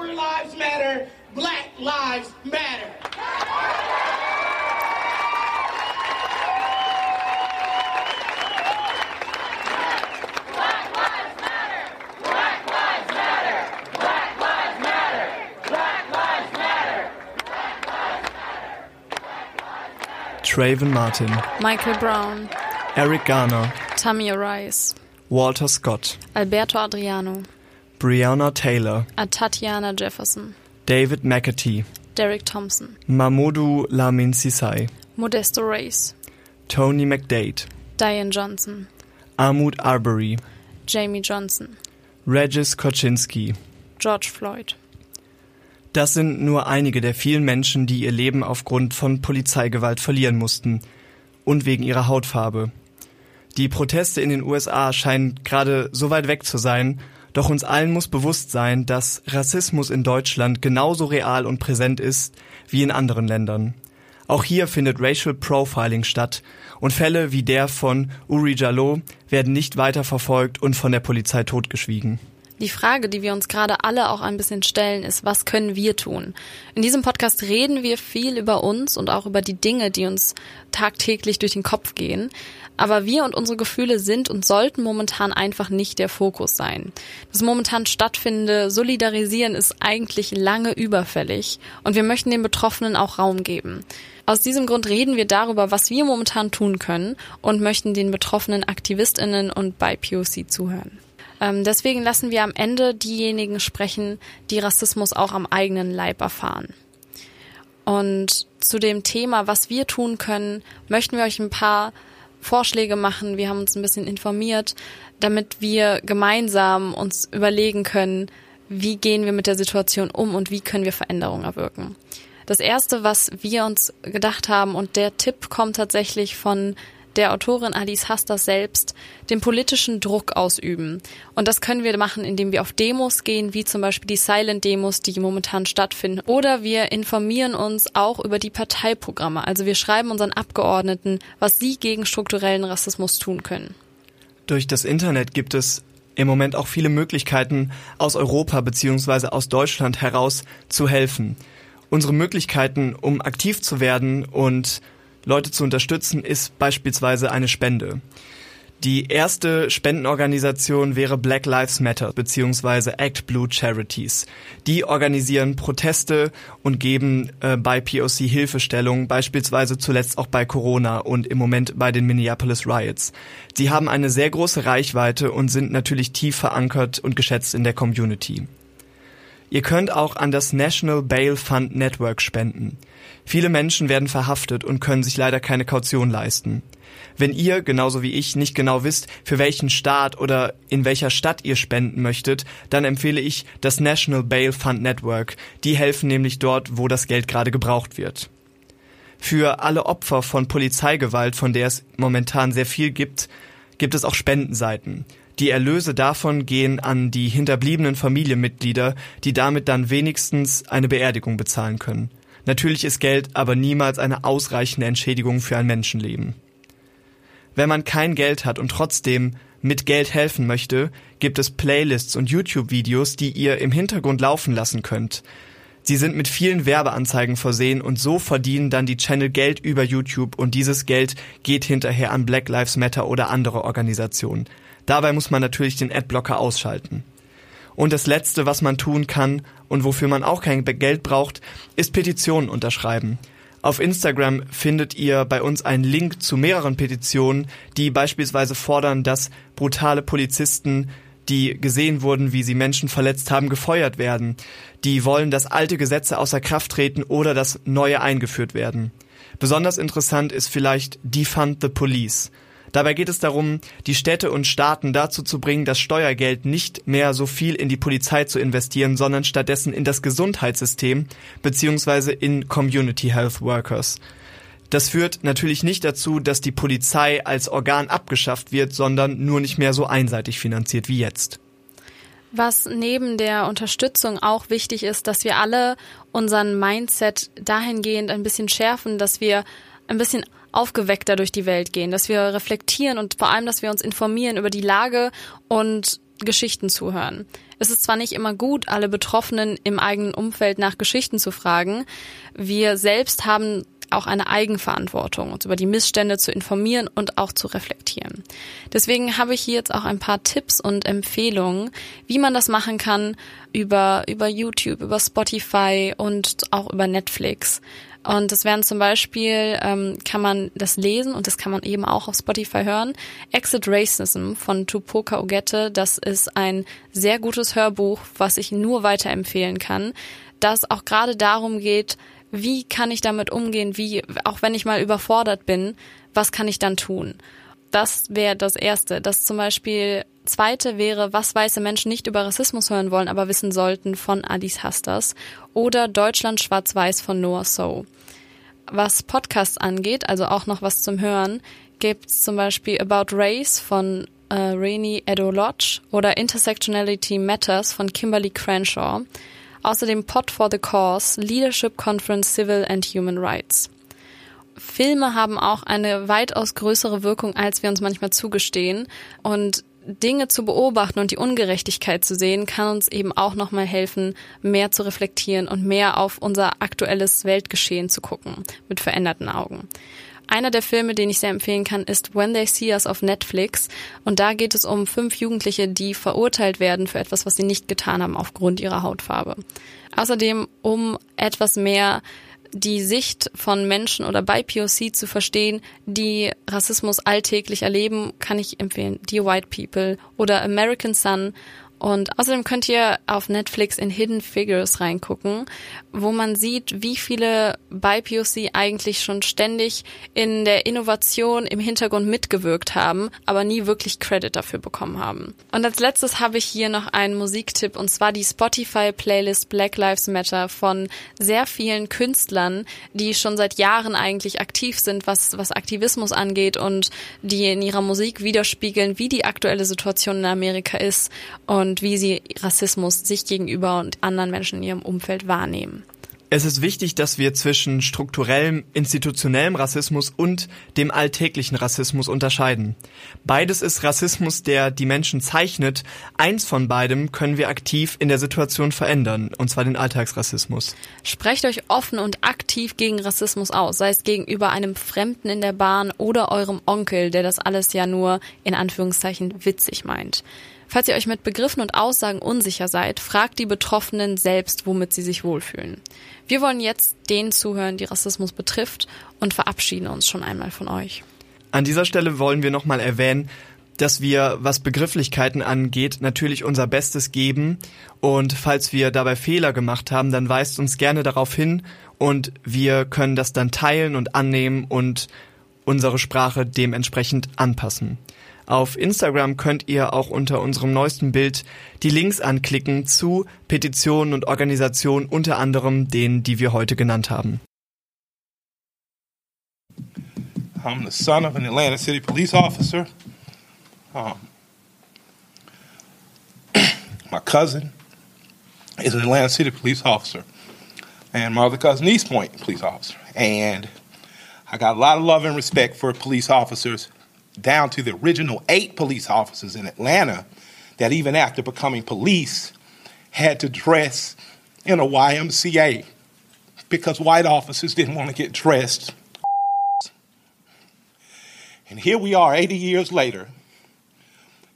our lives matter, black lives matter. Lives matter lives matter black lives matters matter. Trayvon Martin, Michael Brown, Eric Garner, Tamir Rice, Walter Scott, Alberto Adriano, Breonna Taylor, Tatiana Jefferson, David McAtee, Derek Thompson, Mamoudou Lamin Sisai, Modesto Reis, Tony McDade, Diane Johnson, Ahmud Arbery, Jamie Johnson, Regis Koczynski. George Floyd. Das sind nur einige der vielen Menschen, die ihr Leben aufgrund von Polizeigewalt verlieren mussten und wegen ihrer Hautfarbe. Die Proteste in den USA scheinen gerade so weit weg zu sein, doch uns allen muss bewusst sein, dass Rassismus in Deutschland genauso real und präsent ist wie in anderen Ländern. Auch hier findet Racial Profiling statt und Fälle wie der von Uri Jallo werden nicht weiter verfolgt und von der Polizei totgeschwiegen. Die Frage, die wir uns gerade alle auch ein bisschen stellen, ist, was können wir tun? In diesem Podcast reden wir viel über uns und auch über die Dinge, die uns tagtäglich durch den Kopf gehen. Aber wir und unsere Gefühle sind und sollten momentan einfach nicht der Fokus sein. Das momentan stattfindende Solidarisieren ist eigentlich lange überfällig und wir möchten den Betroffenen auch Raum geben. Aus diesem Grund reden wir darüber, was wir momentan tun können und möchten den betroffenen AktivistInnen und bei POC zuhören. Ähm, deswegen lassen wir am Ende diejenigen sprechen, die Rassismus auch am eigenen Leib erfahren. Und zu dem Thema, was wir tun können, möchten wir euch ein paar Vorschläge machen. Wir haben uns ein bisschen informiert, damit wir gemeinsam uns überlegen können, wie gehen wir mit der Situation um und wie können wir Veränderungen erwirken. Das erste, was wir uns gedacht haben, und der Tipp kommt tatsächlich von der Autorin Alice Hastas selbst, den politischen Druck ausüben. Und das können wir machen, indem wir auf Demos gehen, wie zum Beispiel die Silent-Demos, die momentan stattfinden. Oder wir informieren uns auch über die Parteiprogramme. Also wir schreiben unseren Abgeordneten, was sie gegen strukturellen Rassismus tun können. Durch das Internet gibt es im Moment auch viele Möglichkeiten, aus Europa bzw. aus Deutschland heraus zu helfen. Unsere Möglichkeiten, um aktiv zu werden und Leute zu unterstützen, ist beispielsweise eine Spende. Die erste Spendenorganisation wäre Black Lives Matter bzw. Act Blue Charities. Die organisieren Proteste und geben äh, bei POC Hilfestellung, beispielsweise zuletzt auch bei Corona und im Moment bei den Minneapolis Riots. Sie haben eine sehr große Reichweite und sind natürlich tief verankert und geschätzt in der Community. Ihr könnt auch an das National Bail Fund Network spenden. Viele Menschen werden verhaftet und können sich leider keine Kaution leisten. Wenn ihr, genauso wie ich, nicht genau wisst, für welchen Staat oder in welcher Stadt ihr spenden möchtet, dann empfehle ich das National Bail Fund Network. Die helfen nämlich dort, wo das Geld gerade gebraucht wird. Für alle Opfer von Polizeigewalt, von der es momentan sehr viel gibt, gibt es auch Spendenseiten. Die Erlöse davon gehen an die hinterbliebenen Familienmitglieder, die damit dann wenigstens eine Beerdigung bezahlen können. Natürlich ist Geld aber niemals eine ausreichende Entschädigung für ein Menschenleben. Wenn man kein Geld hat und trotzdem mit Geld helfen möchte, gibt es Playlists und YouTube-Videos, die ihr im Hintergrund laufen lassen könnt. Sie sind mit vielen Werbeanzeigen versehen und so verdienen dann die Channel Geld über YouTube und dieses Geld geht hinterher an Black Lives Matter oder andere Organisationen. Dabei muss man natürlich den Adblocker ausschalten. Und das Letzte, was man tun kann und wofür man auch kein Geld braucht, ist Petitionen unterschreiben. Auf Instagram findet ihr bei uns einen Link zu mehreren Petitionen, die beispielsweise fordern, dass brutale Polizisten, die gesehen wurden, wie sie Menschen verletzt haben, gefeuert werden. Die wollen, dass alte Gesetze außer Kraft treten oder dass neue eingeführt werden. Besonders interessant ist vielleicht Defund the Police. Dabei geht es darum, die Städte und Staaten dazu zu bringen, das Steuergeld nicht mehr so viel in die Polizei zu investieren, sondern stattdessen in das Gesundheitssystem bzw. in Community Health Workers. Das führt natürlich nicht dazu, dass die Polizei als Organ abgeschafft wird, sondern nur nicht mehr so einseitig finanziert wie jetzt. Was neben der Unterstützung auch wichtig ist, dass wir alle unseren Mindset dahingehend ein bisschen schärfen, dass wir ein bisschen aufgeweckter durch die Welt gehen, dass wir reflektieren und vor allem, dass wir uns informieren über die Lage und Geschichten zuhören. Es ist zwar nicht immer gut, alle Betroffenen im eigenen Umfeld nach Geschichten zu fragen, wir selbst haben auch eine Eigenverantwortung, uns über die Missstände zu informieren und auch zu reflektieren. Deswegen habe ich hier jetzt auch ein paar Tipps und Empfehlungen, wie man das machen kann über, über YouTube, über Spotify und auch über Netflix. Und das wären zum Beispiel, ähm, kann man das lesen und das kann man eben auch auf Spotify hören. Exit Racism von Tupoka Ogette, das ist ein sehr gutes Hörbuch, was ich nur weiterempfehlen kann, das auch gerade darum geht, wie kann ich damit umgehen, wie, auch wenn ich mal überfordert bin, was kann ich dann tun? Das wäre das Erste. Das zum Beispiel Zweite wäre, was weiße Menschen nicht über Rassismus hören wollen, aber wissen sollten von Alice Hastas oder Deutschland schwarz-weiß von Noah So. Was Podcasts angeht, also auch noch was zum Hören, gibt's zum Beispiel About Race von äh, Rainy Edo Lodge oder Intersectionality Matters von Kimberly Crenshaw. Außerdem Pot for the Cause, Leadership Conference Civil and Human Rights. Filme haben auch eine weitaus größere Wirkung, als wir uns manchmal zugestehen. Und Dinge zu beobachten und die Ungerechtigkeit zu sehen, kann uns eben auch nochmal helfen, mehr zu reflektieren und mehr auf unser aktuelles Weltgeschehen zu gucken, mit veränderten Augen. Einer der Filme, den ich sehr empfehlen kann, ist When They See Us auf Netflix. Und da geht es um fünf Jugendliche, die verurteilt werden für etwas, was sie nicht getan haben aufgrund ihrer Hautfarbe. Außerdem um etwas mehr die Sicht von Menschen oder bei POC zu verstehen, die Rassismus alltäglich erleben, kann ich empfehlen. Dear White People oder American Sun und außerdem könnt ihr auf Netflix in Hidden Figures reingucken, wo man sieht, wie viele BIPOC eigentlich schon ständig in der Innovation im Hintergrund mitgewirkt haben, aber nie wirklich Credit dafür bekommen haben. Und als letztes habe ich hier noch einen Musiktipp und zwar die Spotify-Playlist Black Lives Matter von sehr vielen Künstlern, die schon seit Jahren eigentlich aktiv sind, was, was Aktivismus angeht und die in ihrer Musik widerspiegeln, wie die aktuelle Situation in Amerika ist. Und und wie sie Rassismus sich gegenüber und anderen Menschen in ihrem Umfeld wahrnehmen. Es ist wichtig, dass wir zwischen strukturellem, institutionellem Rassismus und dem alltäglichen Rassismus unterscheiden. Beides ist Rassismus, der die Menschen zeichnet. Eins von beidem können wir aktiv in der Situation verändern, und zwar den Alltagsrassismus. Sprecht euch offen und aktiv gegen Rassismus aus, sei es gegenüber einem Fremden in der Bahn oder eurem Onkel, der das alles ja nur in Anführungszeichen witzig meint. Falls ihr euch mit Begriffen und Aussagen unsicher seid, fragt die Betroffenen selbst, womit sie sich wohlfühlen. Wir wollen jetzt denen zuhören, die Rassismus betrifft und verabschieden uns schon einmal von euch. An dieser Stelle wollen wir nochmal erwähnen, dass wir, was Begrifflichkeiten angeht, natürlich unser Bestes geben. Und falls wir dabei Fehler gemacht haben, dann weist uns gerne darauf hin und wir können das dann teilen und annehmen und unsere Sprache dementsprechend anpassen. Auf Instagram könnt ihr auch unter unserem neuesten Bild die Links anklicken zu Petitionen und Organisationen, unter anderem denen, die wir heute genannt haben. I'm the son of an Atlanta City police officer. Um, my cousin is an Atlanta City police officer, and my other cousin, East Point police officer. And I got a lot of love and respect for police officers down to the original eight police officers in Atlanta that even after becoming police had to dress in a YMCA because white officers didn't want to get dressed. And here we are 80 years later.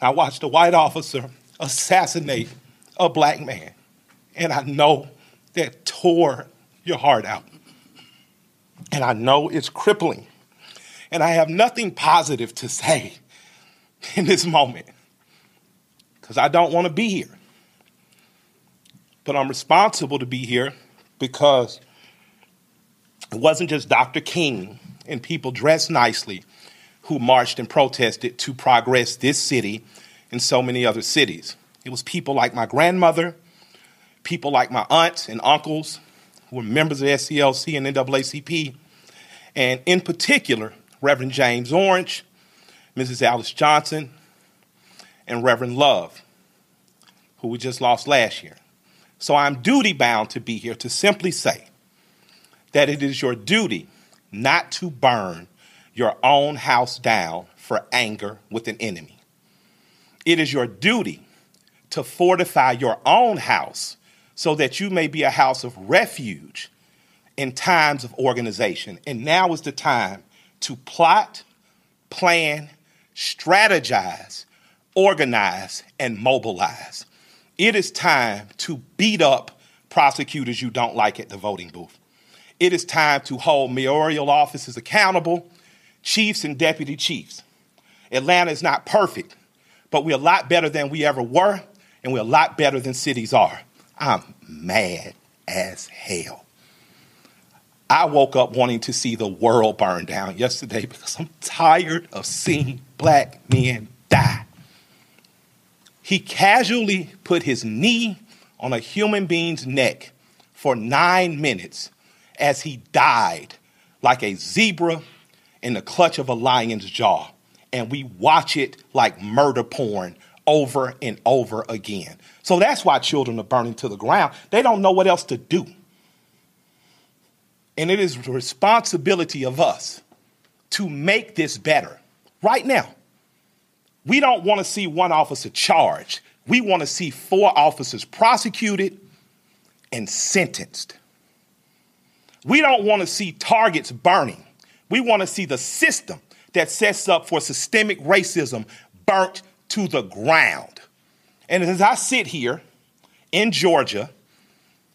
I watched a white officer assassinate a black man. And I know that tore your heart out. And I know it's crippling. And I have nothing positive to say in this moment because I don't want to be here. But I'm responsible to be here because it wasn't just Dr. King and people dressed nicely who marched and protested to progress this city and so many other cities. It was people like my grandmother, people like my aunts and uncles who were members of SCLC and NAACP, and in particular, Reverend James Orange, Mrs. Alice Johnson, and Reverend Love, who we just lost last year. So I'm duty bound to be here to simply say that it is your duty not to burn your own house down for anger with an enemy. It is your duty to fortify your own house so that you may be a house of refuge in times of organization. And now is the time to plot, plan, strategize, organize, and mobilize. It is time to beat up prosecutors you don't like at the voting booth. It is time to hold mayoral offices accountable, chiefs and deputy chiefs. Atlanta is not perfect, but we're a lot better than we ever were, and we're a lot better than cities are. I'm mad as hell. I woke up wanting to see the world burn down yesterday because I'm tired of seeing black men die. He casually put his knee on a human being's neck for nine minutes as he died like a zebra in the clutch of a lion's jaw. And we watch it like murder porn over and over again. So that's why children are burning to the ground. They don't know what else to do. And it is the responsibility of us to make this better right now. We don't want to see one officer charged. We want to see four officers prosecuted and sentenced. We don't want to see targets burning. We want to see the system that sets up for systemic racism burnt to the ground. And as I sit here in Georgia,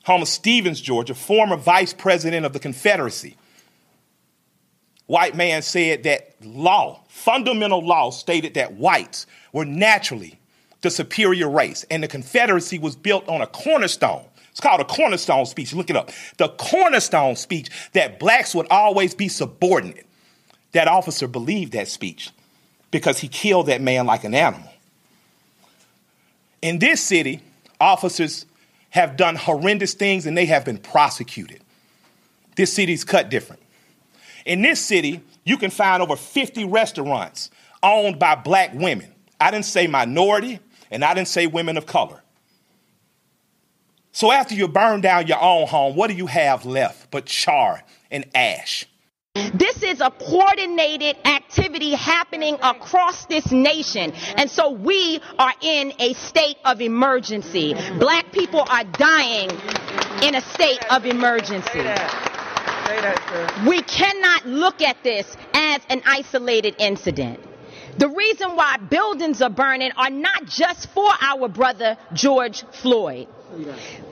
home of Stephens, Georgia, former vice president of the Confederacy, white man said that law, fundamental law, stated that whites were naturally the superior race, and the Confederacy was built on a cornerstone. It's called a cornerstone speech. Look it up. The cornerstone speech that blacks would always be subordinate. That officer believed that speech because he killed that man like an animal. In this city, officers have done horrendous things and they have been prosecuted. This city's cut different. In this city, you can find over 50 restaurants owned by black women. I didn't say minority, and I didn't say women of color. So after you burn down your own home, what do you have left but char and ash? This is a coordinated activity happening across this nation. And so we are in a state of emergency. Black people are dying in a state of emergency. We cannot look at this as an isolated incident. The reason why buildings are burning are not just for our brother George Floyd.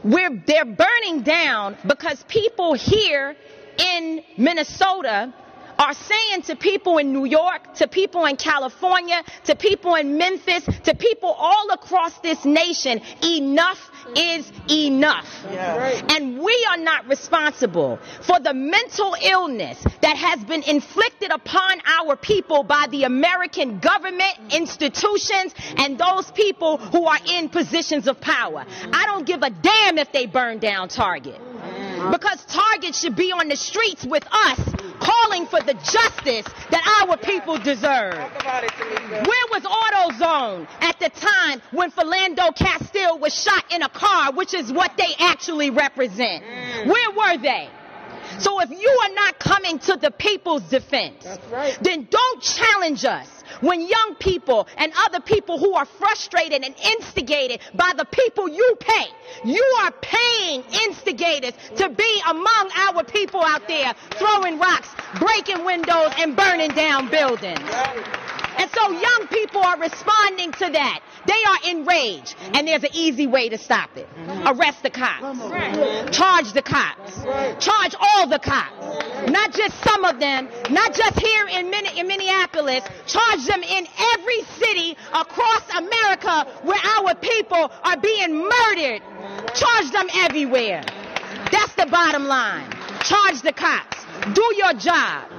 We're, they're burning down because people here in Minnesota are saying to people in New York, to people in California, to people in Memphis, to people all across this nation, enough is enough. Yeah. And we are not responsible for the mental illness that has been inflicted upon our people by the American government, institutions, and those people who are in positions of power. I don't give a damn if they burn down Target. Because Target should be on the streets with us calling for the justice that our people deserve. Where was AutoZone at the time when Philando Castile was shot in a car, which is what they actually represent? Where were they? So if you are not coming to the people's defense, right. then don't challenge us when young people and other people who are frustrated and instigated by the people you pay, you are paying instigators to be among our people out there throwing rocks, breaking windows, and burning down buildings. And so young people are responding to that. They are enraged. And there's an easy way to stop it. Arrest the cops. Charge the cops. Charge all the cops. Not just some of them. Not just here in, Minneapolis. Charge them in every city across America where our people are being murdered. Charge them everywhere. That's the bottom line. Charge the cops. Do your job.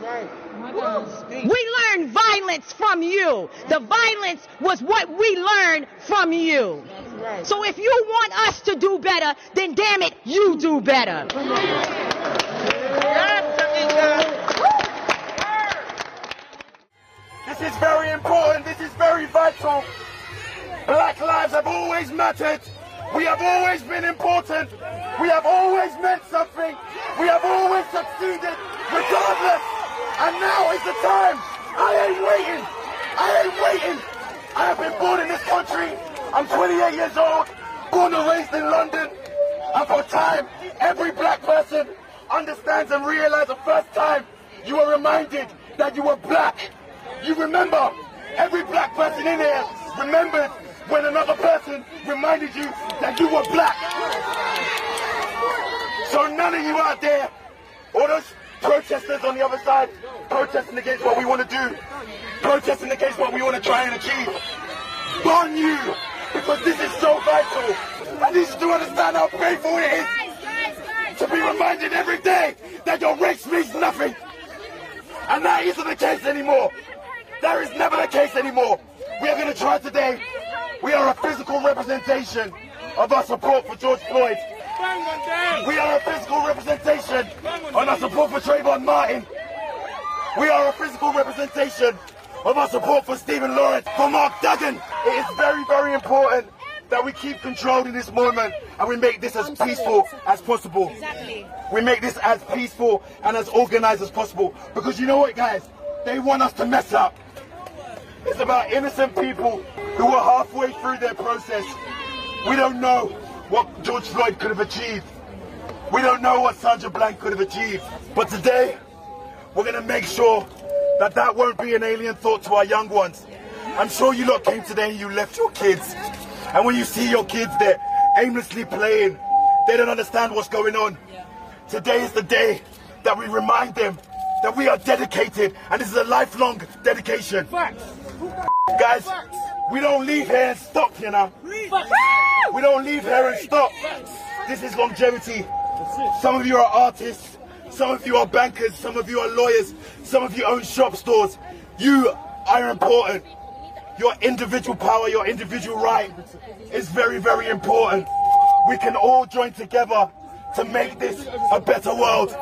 We learned violence from you. The violence was what we learned from you. So if you want us to do better, then damn it, you do better. This is very important. This is very vital. Black lives have always mattered. We have always been important. We have always meant something. We have always succeeded, regardless. And now is the time. I ain't waiting. I ain't waiting. I have been born in this country. I'm 28 years old, born and raised in London. And for time, every black person understands and realizes the first time you were reminded that you were black. You remember, every black person in here remembered when another person reminded you that you were black. So none of you out there, all those protesters on the other side, protesting against what we want to do, protesting against what we want to try and achieve, burn you, because this is so vital. I need you to understand how painful it is to be reminded every day that your race means nothing. And that isn't the case anymore. That is never the case anymore. We are going to try today. We are a physical representation of our support for George Floyd. We are a physical representation on our support for Trayvon Martin. We are a physical representation of our support for Stephen Lawrence, for Mark Duggan. It is very, very important that we keep control in this moment and we make this as peaceful as possible. Exactly. We make this as peaceful and as organized as possible. Because you know what, guys? They want us to mess up. It's about innocent people who are halfway through their process. We don't know what George Floyd could have achieved. We don't know what Sandra Bland could have achieved. But today, we're going to make sure that that won't be an alien thought to our young ones. I'm sure you lot came today and you left your kids. And when you see your kids there aimlessly playing, they don't understand what's going on. Today is the day that we remind them that we are dedicated and this is a lifelong dedication. Guys, we don't leave here and stop, you know. We don't leave here and stop. This is longevity. Some of you are artists, some of you are bankers, some of you are lawyers, some of you own shop stores. You are important. Your individual power, your individual right is very, very important. We can all join together to make this a better world.